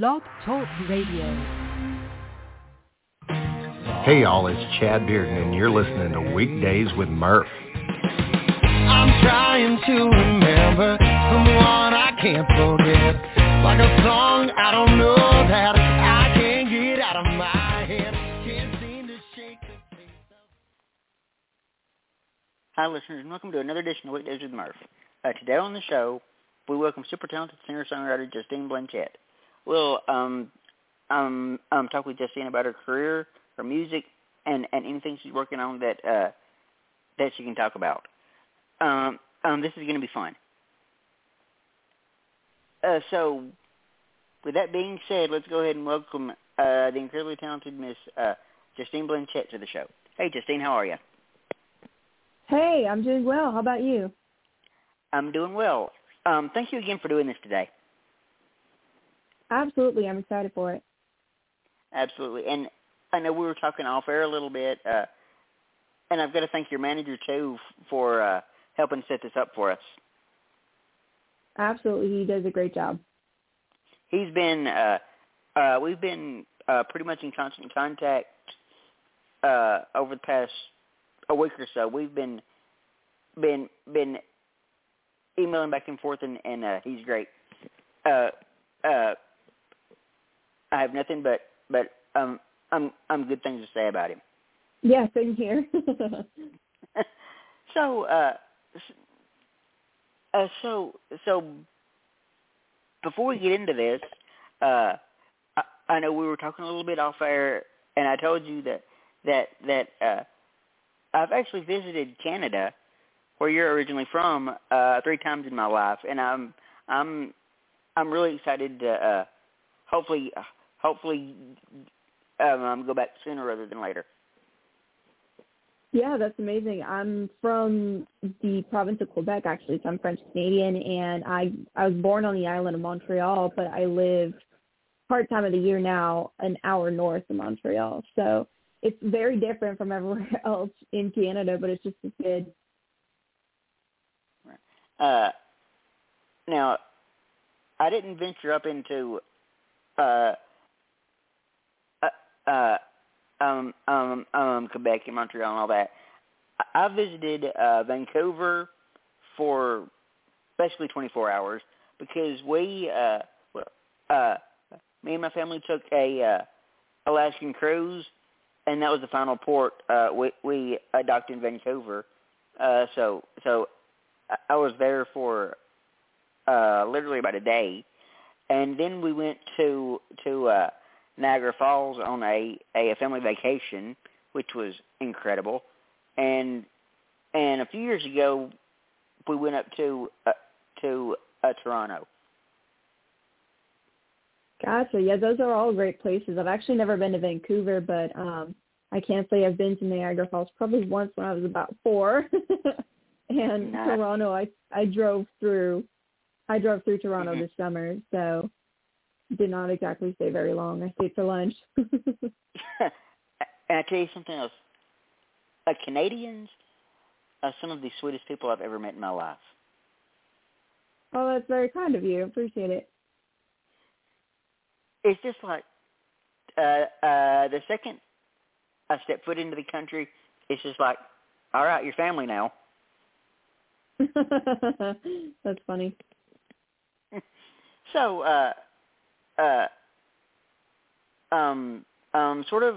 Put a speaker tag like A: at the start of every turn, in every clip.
A: Blog Talk Radio.
B: Hey y'all, it's Chad Bearden and you're listening to Weekdays with Murph.
C: I'm trying to remember someone I can't forget. Like a song I don't know that I can't get out of my head. Can't seem to shake the taste of...
D: Hi, listeners, and welcome to another edition of Weekdays with Murph. Uh, today on the show, we welcome super talented singer-songwriter Justine Blanchet. We'll um, um, um, talk with Justine about her career, her music, and, and anything she's working on that uh, that she can talk about. Um, um, this is going to be fun. Uh, so, with that being said, let's go ahead and welcome uh, the incredibly talented Miss uh, Justine Blanchet to the show. Hey, Justine, how are you?
E: Hey, I'm doing well. How about you?
D: I'm doing well. Um, thank you again for doing this today.
E: Absolutely, I'm excited for it.
D: Absolutely. And I know we were talking off air a little bit, uh, and I've got to thank your manager too for uh, helping set this up for us.
E: Absolutely, he does a great job.
D: He's been, uh, uh, we've been uh, pretty much in constant contact uh, over the past a week or so. We've been been been emailing back and forth, and, and uh, he's great. Uh, uh, I have nothing but but um um um good things to say about him.
E: Yeah, same here.
D: so uh, uh so so before we get into this, uh I, I know we were talking a little bit off air and I told you that that that uh I've actually visited Canada where you're originally from uh three times in my life and I'm I'm I'm really excited to uh hopefully hopefully um, go back sooner rather than later.
E: yeah, that's amazing. I'm from the province of Quebec, actually, so I'm French Canadian, and I I was born on the island of Montreal, but I live part time of the year now an hour north of Montreal. So it's very different from everywhere else in Canada, but it's just as good.
D: Uh, now, I didn't venture up into uh, uh, um, um, um, Quebec and Montreal and all that. I, visited uh, Vancouver for basically 24 hours because we, uh, uh, me and my family took a uh, Alaskan cruise, and that was the final port. Uh, we we uh, docked in Vancouver, uh, so so I was there for uh, literally about a day, and then we went to to uh, Niagara Falls on a a family vacation, which was incredible, and and a few years ago we went up to uh, to uh, Toronto.
E: Gotcha. Yeah, those are all great places. I've actually never been to Vancouver, but um I can't say I've been to Niagara Falls probably once when I was about four. and
D: Nice.
E: Toronto I I drove through I drove through Toronto
D: Mhm.
E: this summer, so did not exactly stay very long. I stayed for lunch.
D: and I tell you something else, uh, Canadians are some of the sweetest people I've ever met in my life.
E: Well, that's very kind of you. Appreciate it.
D: It's just like uh, uh, the second I step foot into the country, it's just like, all right, you're family now.
E: that's funny.
D: So, uh, uh, um, um, sort of,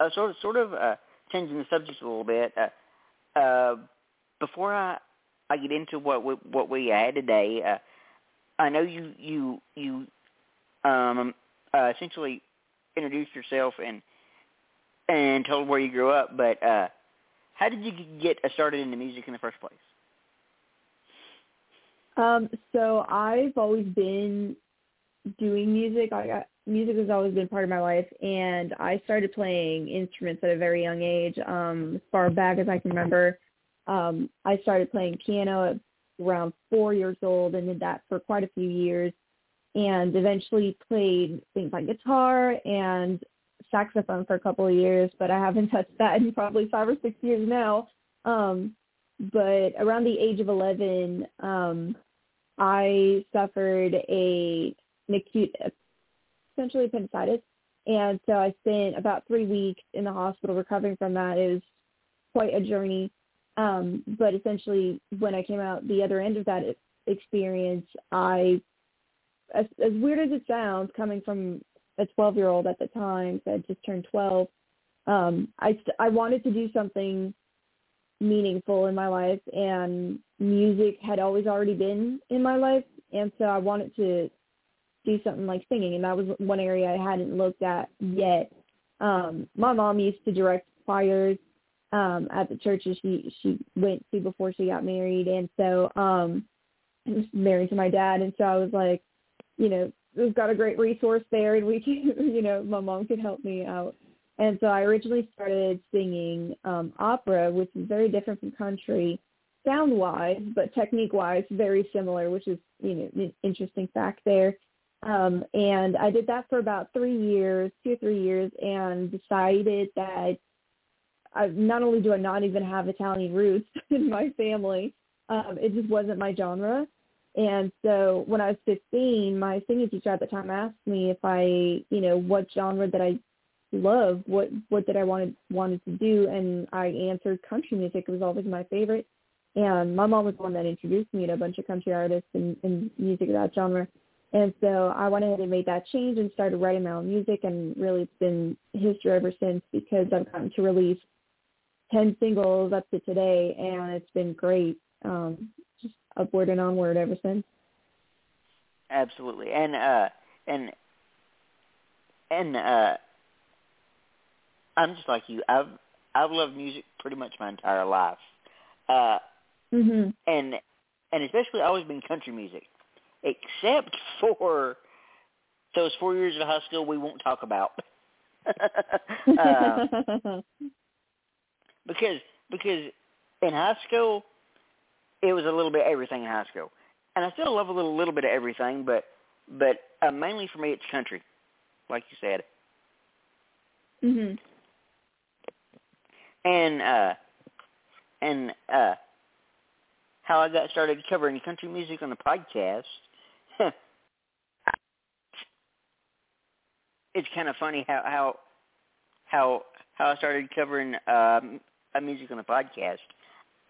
D: uh, sort of, sort of, uh, changing the subject a little bit. Uh, uh, before I, I get into what we, what we had today, uh, I know you, you, you, um, uh, essentially introduced yourself and, and told where you grew up, but, uh, how did you get started into music in the first place?
E: Um, so I've always been doing music. I got music has always been part of my life, and I started playing instruments at a very young age. Um, as far back as I can remember, um, I started playing piano at around four years old, and did that for quite a few years, and eventually played things like guitar and saxophone for a couple of years. But I haven't touched that in probably five or six years now. Um, but around the age of 11, um, I suffered a an acute essentially appendicitis. And so I spent about three weeks in the hospital recovering from that. It was quite a journey. Um, but essentially, when I came out the other end of that experience, I, as, as weird as it sounds, coming from a 12-year-old at the time, so I just turned 12, um, I I wanted to do something meaningful in my life, and music had always already been in my life, and so I wanted to do something like singing, and that was one area I hadn't looked at yet. Um, my mom used to direct choirs um, at the churches she she went to before she got married, and so um, I was married to my dad, and so I was like, you know, we've got a great resource there, and we can, you know, my mom could help me out. And so I originally started singing um, opera, which is very different from country sound-wise, but technique-wise very similar, which is, you know, an interesting fact there. Um, and I did that for about three years, two or three years, and decided that I, not only do I not even have Italian roots in my family, um, it just wasn't my genre. And so when I was 15, my singing teacher at the time asked me if I, you know, what genre that I love, what what did I wanted wanted to do, and I answered country music. It was always my favorite. And my mom was the one that introduced me to a bunch of country artists and, and music of that genre. And so I went ahead and made that change and started writing my own music, and really it's been history ever since because I've gotten to release 10 singles up to today, and it's been great. Um, just upward and onward ever since.
D: Absolutely, and uh, and and uh, I'm just like you. I've I've loved music pretty much my entire life, uh,
E: mm-hmm.
D: and and especially always been country music, except for those four years of high school we won't talk about. uh, because because in high school it was a little bit everything in high school, and I still love a little little bit of everything, but but uh, mainly for me it's country, like you said.
E: Mhm.
D: And uh, and uh, how I got started covering country music on the podcast. it's kind of funny how how how how I started covering um, music on the podcast.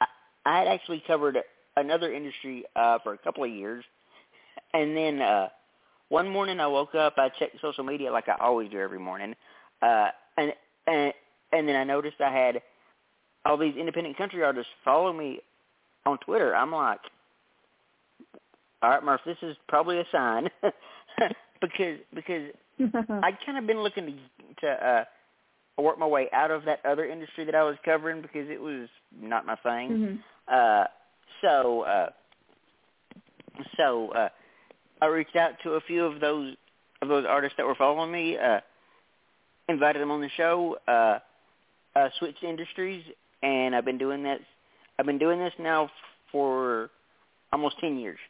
D: I, I had actually covered another industry uh, for a couple of years, and then uh, one morning I woke up, I checked social media like I always do every morning, uh, and and and then I noticed I had all these independent country artists follow me on Twitter. I'm like, all right, Murph, this is probably a sign because because I'd kind of been looking to to uh, work my way out of that other industry that I was covering because it was not my thing.
E: Mm-hmm.
D: Uh, so, uh, so uh, I reached out to a few of those of those artists that were following me, uh, invited them on the show, uh, uh, switched industries, and I've been doing this. I've been doing this now for almost ten years.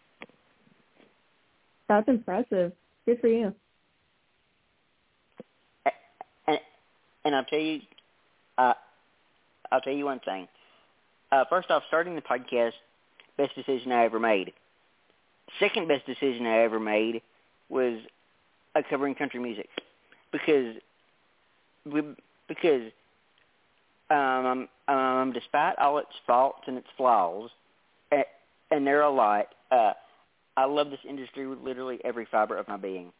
E: That's impressive. Good for you.
D: And I'll tell you, uh, I'll tell you one thing. Uh, first off, starting the podcast, best decision I ever made. Second best decision I ever made was uh, covering country music because we, because um, um, despite all its faults and its flaws, and, and there are a lot, uh, I love this industry with literally every fiber of my being.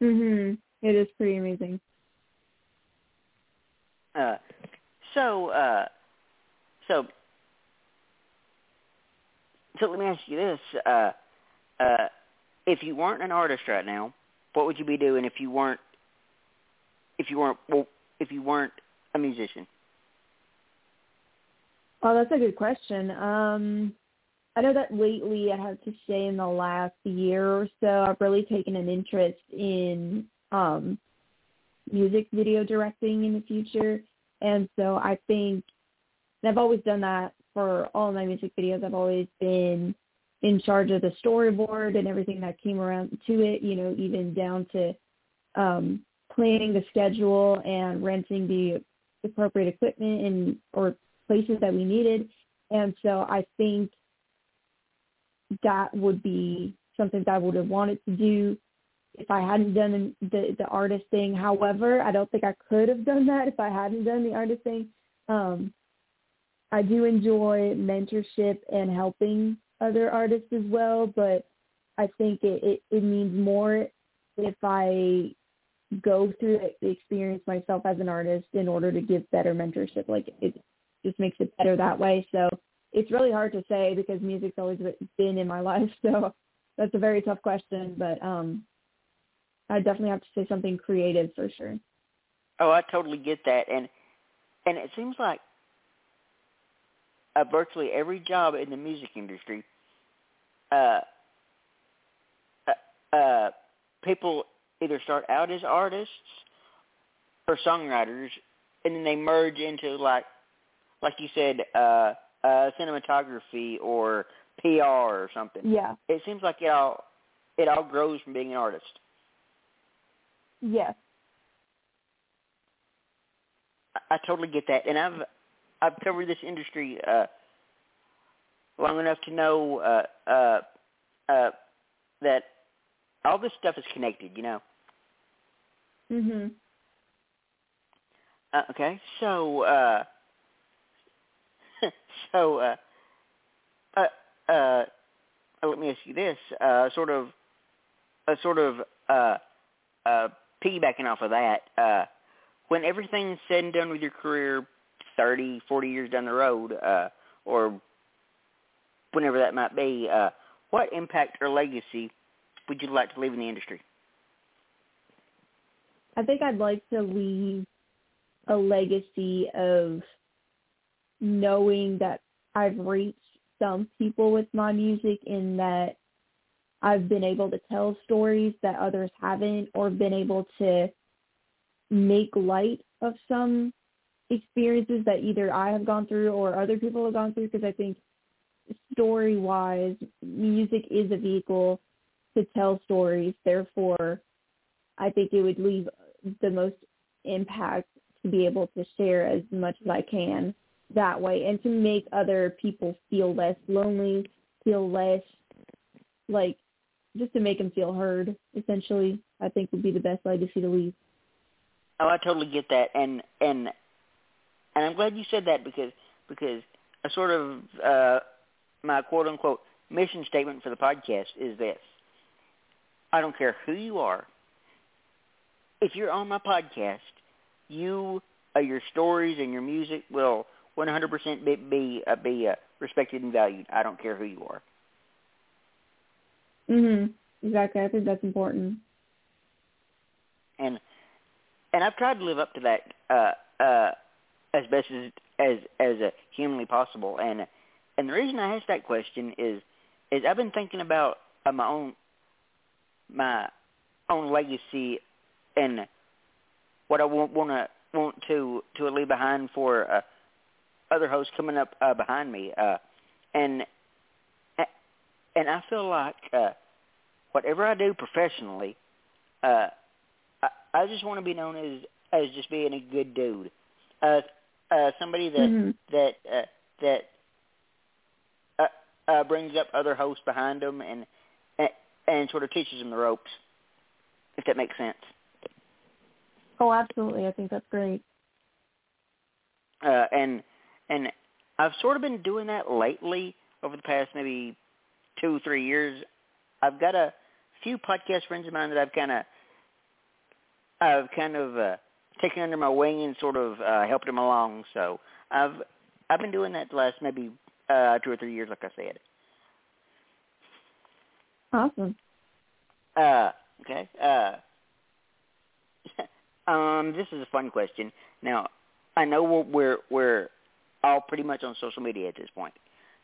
E: Mhm. It is pretty amazing.
D: Uh, so, uh, so, so let me ask you this: uh, uh, if you weren't an artist right now, what would you be doing if you weren't, if you weren't, well, if you weren't a musician?
E: Oh, that's a good question. Um, I know that lately, I have to say, in the last year or so, I've really taken an interest in um, music video directing in the future. And so I think and I've always done that for all my music videos. I've always been in charge of the storyboard and everything that came around to it, you know, even down to um, planning the schedule and renting the appropriate equipment and or places that we needed. And so I think that would be something that I would have wanted to do if I hadn't done the the artist thing. However, I don't think I could have done that if I hadn't done the artist thing. Um, I do enjoy mentorship and helping other artists as well, but I think it, it, it means more if I go through the experience myself as an artist in order to give better mentorship. Like it just makes it better that way. So it's really hard to say because music's always been in my life. So that's a very tough question, but um, I definitely have to say something creative for sure.
D: Oh, I totally get that, and and it seems like uh, virtually every job in the music industry, uh, uh, uh, people either start out as artists or songwriters, and then they merge into like, like you said, uh, uh, cinematography or PR or something.
E: Yeah.
D: It seems like it all it all grows from being an artist.
E: Yes.
D: I, I totally get that, and I've I've covered this industry uh, long enough to know uh, uh, uh, that all this stuff is connected. You know.
E: Mhm.
D: Uh, okay, so uh, so uh, uh, uh, let me ask you this: uh, sort of, a sort of uh, uh, piggybacking off of that. Uh, when everything's said and done with your career, thirty, forty years down the road, uh, or whenever that might be, uh, what impact or legacy would you like to leave in the industry?
E: I think I'd like to leave a legacy of knowing that I've reached some people with my music in that I've been able to tell stories that others haven't or been able to make light of some experiences that either I have gone through or other people have gone through because I think story wise music is a vehicle to tell stories. Therefore I think it would leave the most impact to be able to share as much as I can that way and to make other people feel less lonely, feel less like just to make them feel heard essentially I think would be the best legacy to see the leave.
D: Oh, I totally get that and and and I'm glad you said that because because a sort of uh my quote unquote mission statement for the podcast is this. I don't care who you are. If you're on my podcast, you uh, your stories and your music will 100% be be, uh, be uh, respected and valued. I don't care who you are.
E: Mhm. Exactly. I think that's important.
D: And and I've tried to live up to that uh uh as best as as as uh, humanly possible. And and the reason I asked that question is is I've been thinking about uh, my own my own legacy and what I want want to want to to leave behind for uh, other hosts coming up uh, behind me. Uh, and and I feel like uh, whatever I do professionally, uh, I, I just want to be known as as just being a good dude, uh, uh, somebody that
E: mm-hmm.
D: that uh, that uh, uh, brings up other hosts behind them and, and and sort of teaches them the ropes, if that makes sense.
E: Oh, absolutely! I think that's great.
D: Uh, and and I've sort of been doing that lately over the past maybe two, three years. I've got a few podcast friends of mine that I've kind of, I've kind of uh, taken under my wing and sort of uh, helped them along. So I've, I've been doing that the last maybe uh, two or three years, like I said.
E: Awesome.
D: Uh, okay. Uh, um, this is a fun question. Now, I know we're we're, we're all pretty much on social media at this point.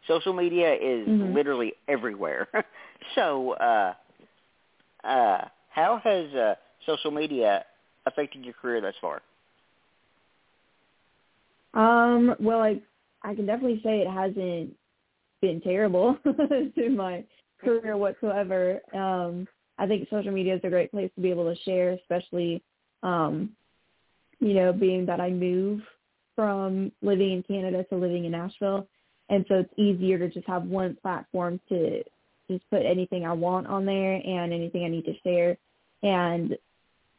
D: Social media is
E: mm-hmm.
D: literally everywhere. so, uh, uh, how has uh, social media affected your career thus far?
E: Um, well, I I can definitely say it hasn't been terrible to my career whatsoever. Um, I think social media is a great place to be able to share, especially, um, you know, being that I move from living in Canada to living in Nashville. And so it's easier to just have one platform to just put anything I want on there and anything I need to share. and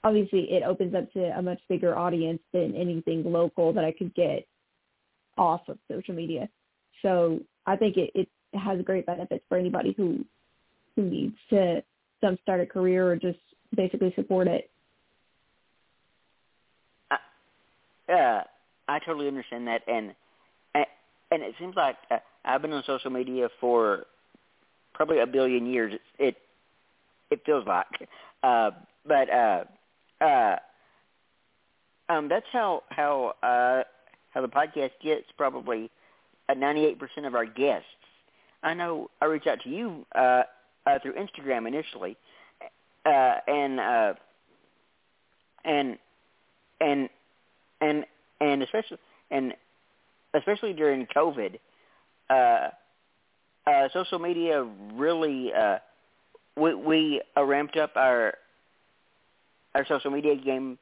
E: obviously it opens up to a much bigger audience than anything local that I could get off of social media. So I think it, it has great benefits for anybody who who needs to start a career or just basically support it.
D: Uh, I totally understand that, and and it seems like uh, I've been on social media for probably a billion years. It it, feels like, uh, but uh, uh, um, that's how how uh, how the podcast gets probably 98% of our guests. I know I reached out to you uh, uh, through Instagram initially, uh, and uh, and and and and especially and especially during COVID, uh, uh, social media really uh, we, we uh, ramped up our our social media game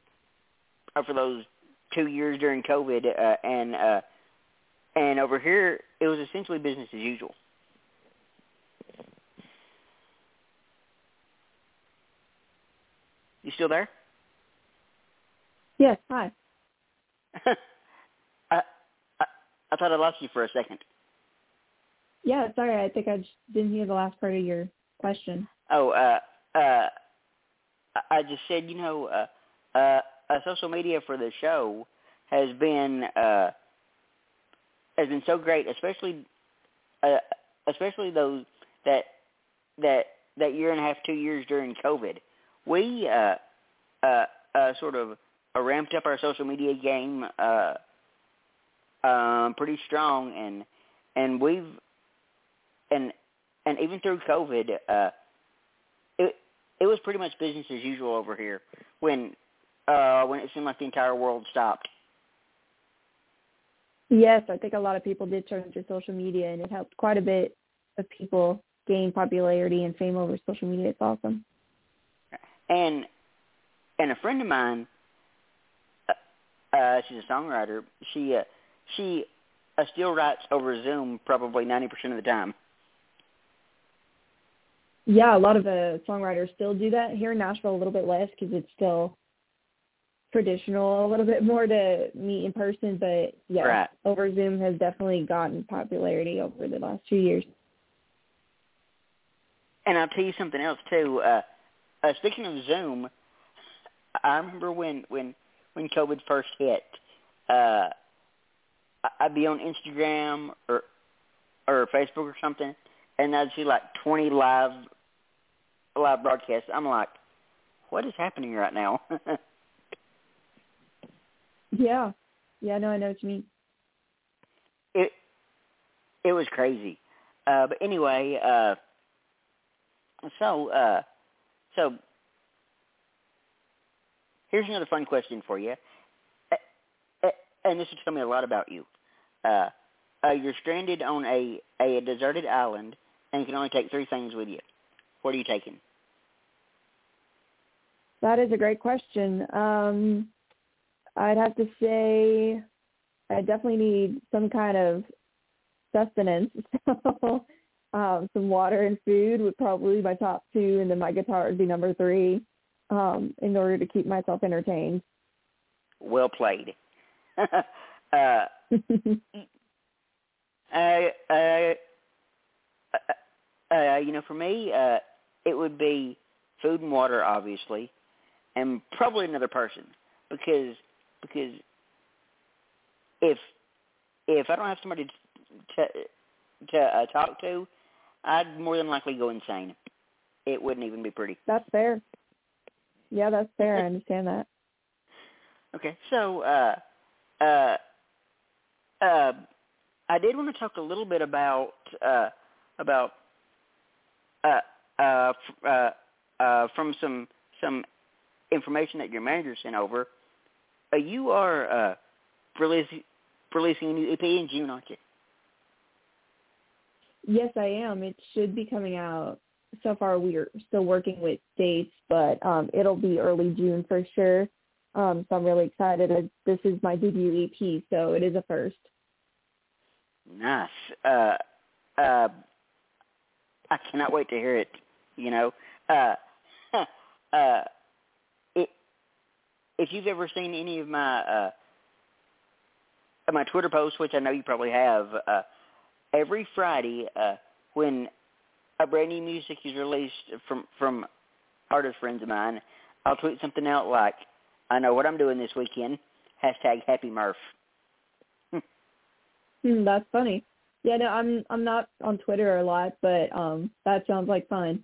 D: for those two years during COVID, uh, and uh, and over here it was essentially business as usual. You still there?
E: Yes. Hi.
D: I, I I thought I lost you for a second.
E: Yeah. Sorry. I think I just didn't hear the last part of your question.
D: Oh, uh, uh, I just said, you know, uh, uh, uh, social media for the show has been uh, has been so great, especially uh, especially those that that that year and a half, two years during COVID. We uh, uh, uh, sort of ramped up our social media game uh, um, pretty strong, and and we've and and even through COVID, uh, it it was pretty much business as usual over here when uh, when it seemed like the entire world stopped.
E: Yes, I think a lot of people did turn to social media, and it helped quite a bit of people gain popularity and fame over social media. It's awesome.
D: And and a friend of mine, uh, she's a songwriter. She uh, she uh, still writes over Zoom probably ninety percent of the time.
E: Yeah, a lot of the songwriters still do that here in Nashville. A little bit less because it's still traditional a little bit more to meet in person. But yeah,
D: right.
E: over Zoom has definitely gotten popularity over the last two years.
D: And I'll tell you something else too. Uh, uh, speaking of Zoom, I remember when when when COVID first hit. Uh, I'd be on Instagram or or Facebook or something, and I'd see like 20 live live broadcasts. I'm like, what is happening right now?
E: yeah, yeah, no, I know what you mean.
D: It it was crazy, uh, but anyway, uh, so uh, so here's another fun question for you, and this will tell me a lot about you. Uh, uh, you're stranded on a, a deserted island and you can only take three things with you. What are you taking?
E: That is a great question. Um, I'd have to say I definitely need some kind of sustenance. So um, some water and food would probably be my top two, and then my guitar would be number three um, in order to keep myself entertained.
D: Well played. uh, I, uh, uh, you know, for me, uh, it would be food and water, obviously, and probably another person because because if if I don't have somebody to to uh, talk to, I'd more than likely go insane. It wouldn't even be pretty.
E: That's fair. Yeah, that's fair. I understand that.
D: Okay, so uh, uh, uh, I did want to talk a little bit about uh, about uh, uh, uh, uh, from some some information that your manager sent over. Uh, you are uh, releasing releasing a new EP in June, aren't you?
E: Yes, I am. It should be coming out. So far, we are still working with dates, but um, it'll be early June for sure. Um, so I'm really excited. This is my debut EP, so it is a first.
D: Nice. Uh, uh, I cannot wait to hear it. You know, uh, uh, if you've ever seen any of my uh, my Twitter posts, which I know you probably have, uh, every Friday uh, when brand new music is released from from artist friends of mine, I'll tweet something out like, "I know what I'm doing this weekend." Hashtag Happy Murph.
E: Hmm, that's funny. Yeah, no, I'm I'm not on Twitter a lot, but um that sounds like fun.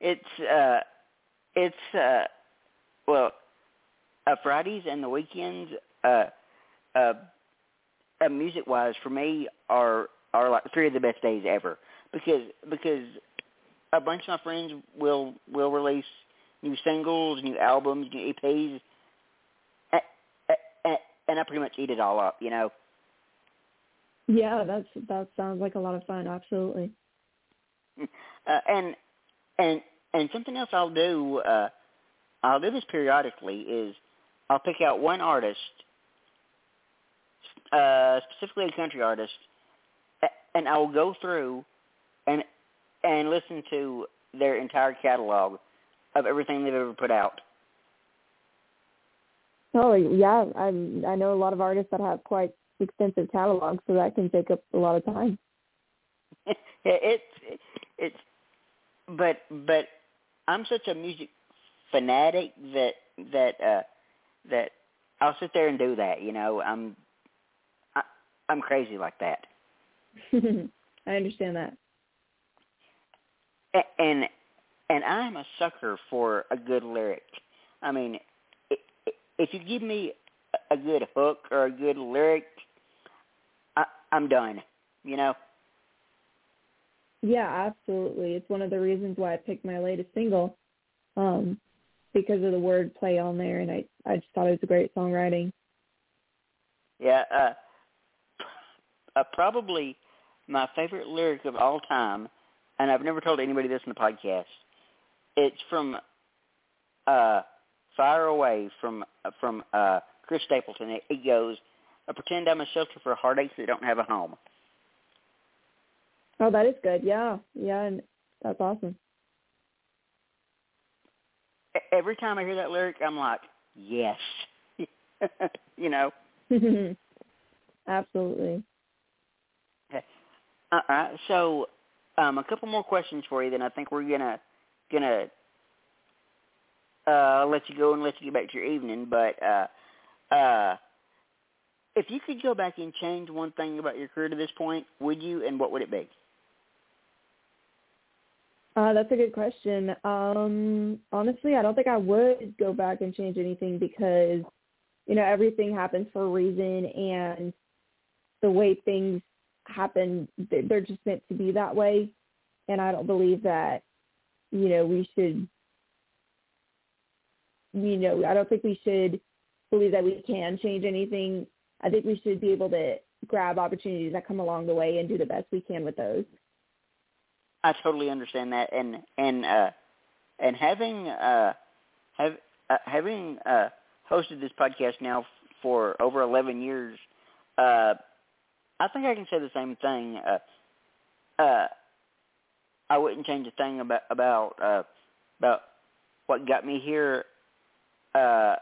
D: It's uh it's uh well uh Fridays and the weekends uh uh, uh music wise for me are are like three of the best days ever because because a bunch of my friends will will release new singles, new albums, new EPs, and, and I pretty much eat it all up, you know.
E: Yeah, that's that sounds like a lot of fun. Absolutely.
D: Uh, and and and something else I'll do. Uh, I'll do this periodically. Is I'll pick out one artist, uh, specifically a country artist, and I will go through and and listen to their entire catalog of everything they've ever put out.
E: Oh yeah, I I know a lot of artists that have quite extensive catalogs, so that can take up a lot of time.
D: it's it's but but I'm such a music fanatic that that uh that I'll sit there and do that, you know. I'm I, I'm crazy like that.
E: I understand that.
D: And and I'm a sucker for a good lyric. I mean, if you give me a good hook or a good lyric, I, I'm done. You know.
E: Yeah, absolutely. It's one of the reasons why I picked my latest single, um, because of the word play on there, and I I just thought it was a great songwriting.
D: Yeah, uh, uh, probably my favorite lyric of all time, and I've never told anybody this in the podcast. It's from uh, "Fire Away" from from uh, Chris Stapleton. It, it goes, "I pretend I'm a shelter for heartaches that don't have a home."
E: Oh, that is good. Yeah, yeah, and that's awesome.
D: Every time I hear that lyric, I'm like, yes, you know.
E: Absolutely.
D: Okay. All right. So, um, a couple more questions for you. Then I think we're gonna gonna uh, let you go and let you get back to your evening. But uh, uh, if you could go back and change one thing about your career to this point, would you? And what would it be?
E: Uh, that's a good question. Um, honestly, I don't think I would go back and change anything because, you know, everything happens for a reason, and the way things happen, they're just meant to be that way. And I don't believe that, you know, we should, you know, I don't think we should believe that we can change anything. I think we should be able to grab opportunities that come along the way and do the best we can with those.
D: I totally understand that, and and uh, and having uh, have uh, having uh, hosted this podcast now for over eleven years, uh, I think I can say the same thing. Uh, uh, I wouldn't change a thing about about uh, about what got me here. Uh,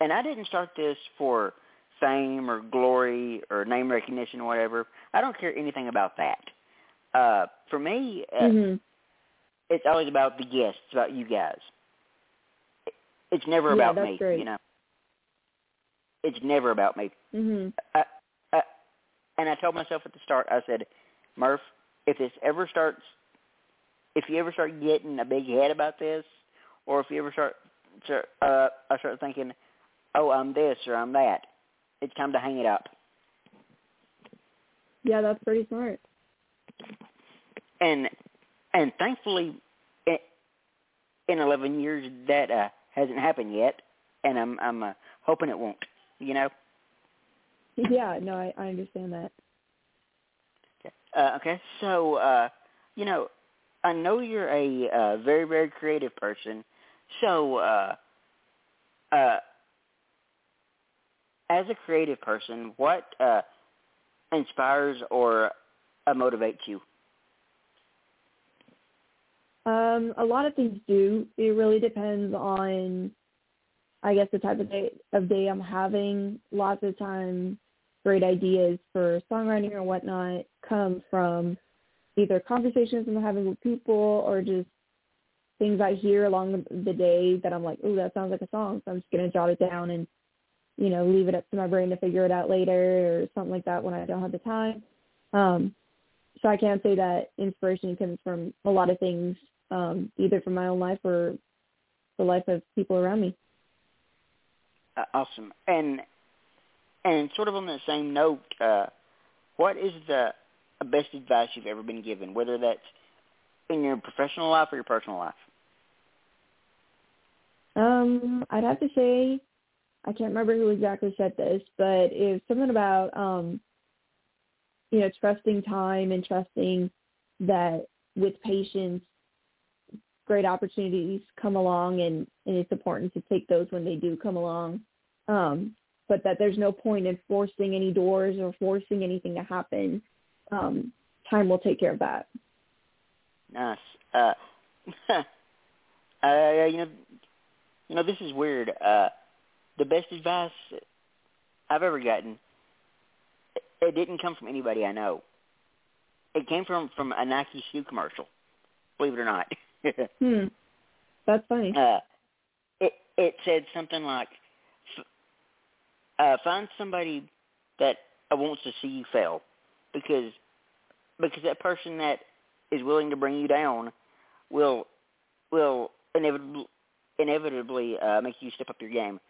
D: and I didn't start this for fame or glory or name recognition or whatever. I don't care anything about that uh, for me, uh,
E: mm-hmm.
D: it's always about the guests, about you guys. It's never
E: yeah,
D: about me,
E: great.
D: you know. It's never about me.
E: Mhm.
D: Uh, uh, and I told myself at the start, I said, Murph, if this ever starts, if you ever start getting a big head about this, or if you ever start, start uh, I start thinking, oh, I'm this or I'm that, it's time to hang it up.
E: Yeah, that's pretty smart
D: and and thankfully, in 11 years that uh, hasn't happened yet, and I'm I'm uh, hoping it won't. You know.
E: Yeah, no, I, I understand that.
D: Okay. Uh, okay, so uh, you know, I know you're a uh, very very creative person. So, uh, uh, as a creative person, what uh, inspires or uh, motivates you?
E: Um, a lot of things do. It really depends on I guess the type of day of day I'm having, lots of times great ideas for songwriting or whatnot come from either conversations I'm having with people or just things I hear along the day that I'm like, oh, that sounds like a song. So I'm just going to jot it down and, you know, leave it up to my brain to figure it out later or something like that when I don't have the time. Um, so I can say that inspiration comes from a lot of things, um, either from my own life or the life of people around me.
D: Uh, awesome. And and sort of on the same note, uh, what is the best advice you've ever been given, whether that's in your professional life or your personal life?
E: Um, I'd have to say, I can't remember who exactly said this, but it was something about, um, you know, trusting time and trusting that with patience, great opportunities come along and, and it's important to take those when they do come along. Um, but that there's no point in forcing any doors or forcing anything to happen. Um, time will take care of that.
D: Nice. Uh, uh, you know, you know, this is weird. Uh, the best advice I've ever gotten, it didn't come from anybody I know. It came from from a Nike shoe commercial. Believe it or not.
E: hmm. That's funny.
D: Uh, it it said something like, uh, find somebody that wants to see you fail, because because that person that is willing to bring you down will will inevitably inevitably uh, make you step up your game.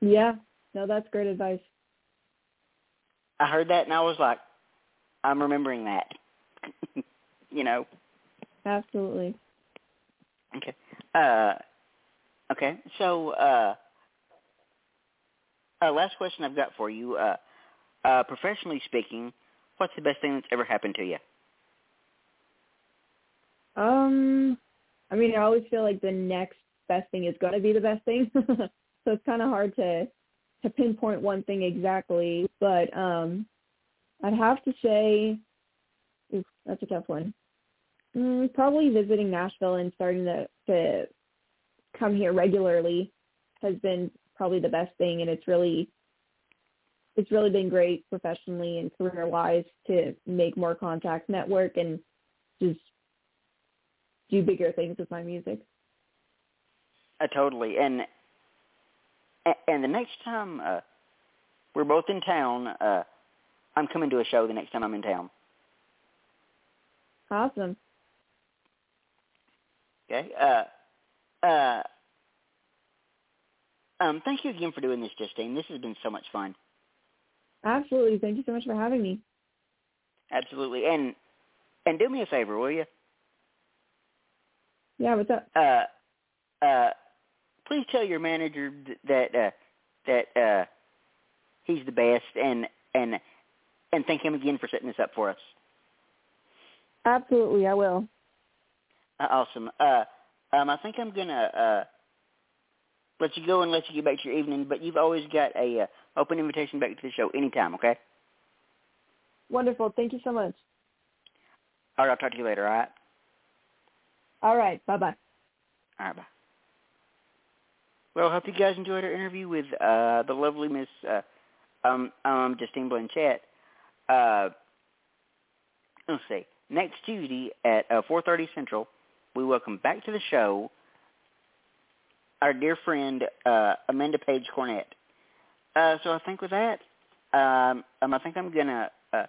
E: Yeah, no, that's great advice.
D: I heard that and I was like, I'm remembering that. you know.
E: Absolutely.
D: Okay. Uh, okay. So, uh, uh, last question I've got for you. Uh, uh, professionally speaking, what's the best thing that's ever happened to you?
E: Um, I mean, I always feel like the next best thing is going to be the best thing, so it's kind of hard to to pinpoint one thing exactly. But um, I'd have to say, oof, that's a tough one. Mm, probably visiting Nashville and starting to to come here regularly has been probably the best thing and it's really it's really been great professionally and career wise to make more contacts, network and just do bigger things with my music.
D: Uh, totally. And and the next time uh we're both in town, uh I'm coming to a show the next time I'm in town.
E: Awesome.
D: Okay. Uh uh um, thank you again for doing this, Justine. This has been so much fun.
E: Absolutely. Thank you so much for having me.
D: Absolutely. And and do me a favor, will you?
E: Yeah, what's up?
D: Uh uh please tell your manager that uh that uh he's the best and and and thank him again for setting this up for us.
E: Absolutely, I will.
D: Uh, awesome. Uh um I think I'm going to uh let you go and let you get back to your evening, but you've always got a uh, open invitation back to the show anytime, okay?
E: Wonderful. Thank you so much.
D: All right, I'll talk to you later, all right?
E: All right. Bye-bye.
D: All right, bye. Well, I hope you guys enjoyed our interview with uh, the lovely Miss uh, um, um, Justine Blanchet. Uh, let's see. Next Tuesday at uh, 4.30 Central, we welcome back to the show our dear friend uh, Amanda Page Cornett. Uh, so I think with that, um, um, I think I'm gonna uh,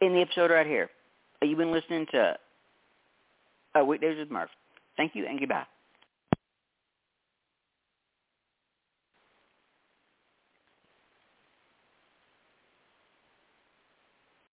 D: end the episode right here. You've been listening to uh, Weekdays with Murph. Thank you and goodbye.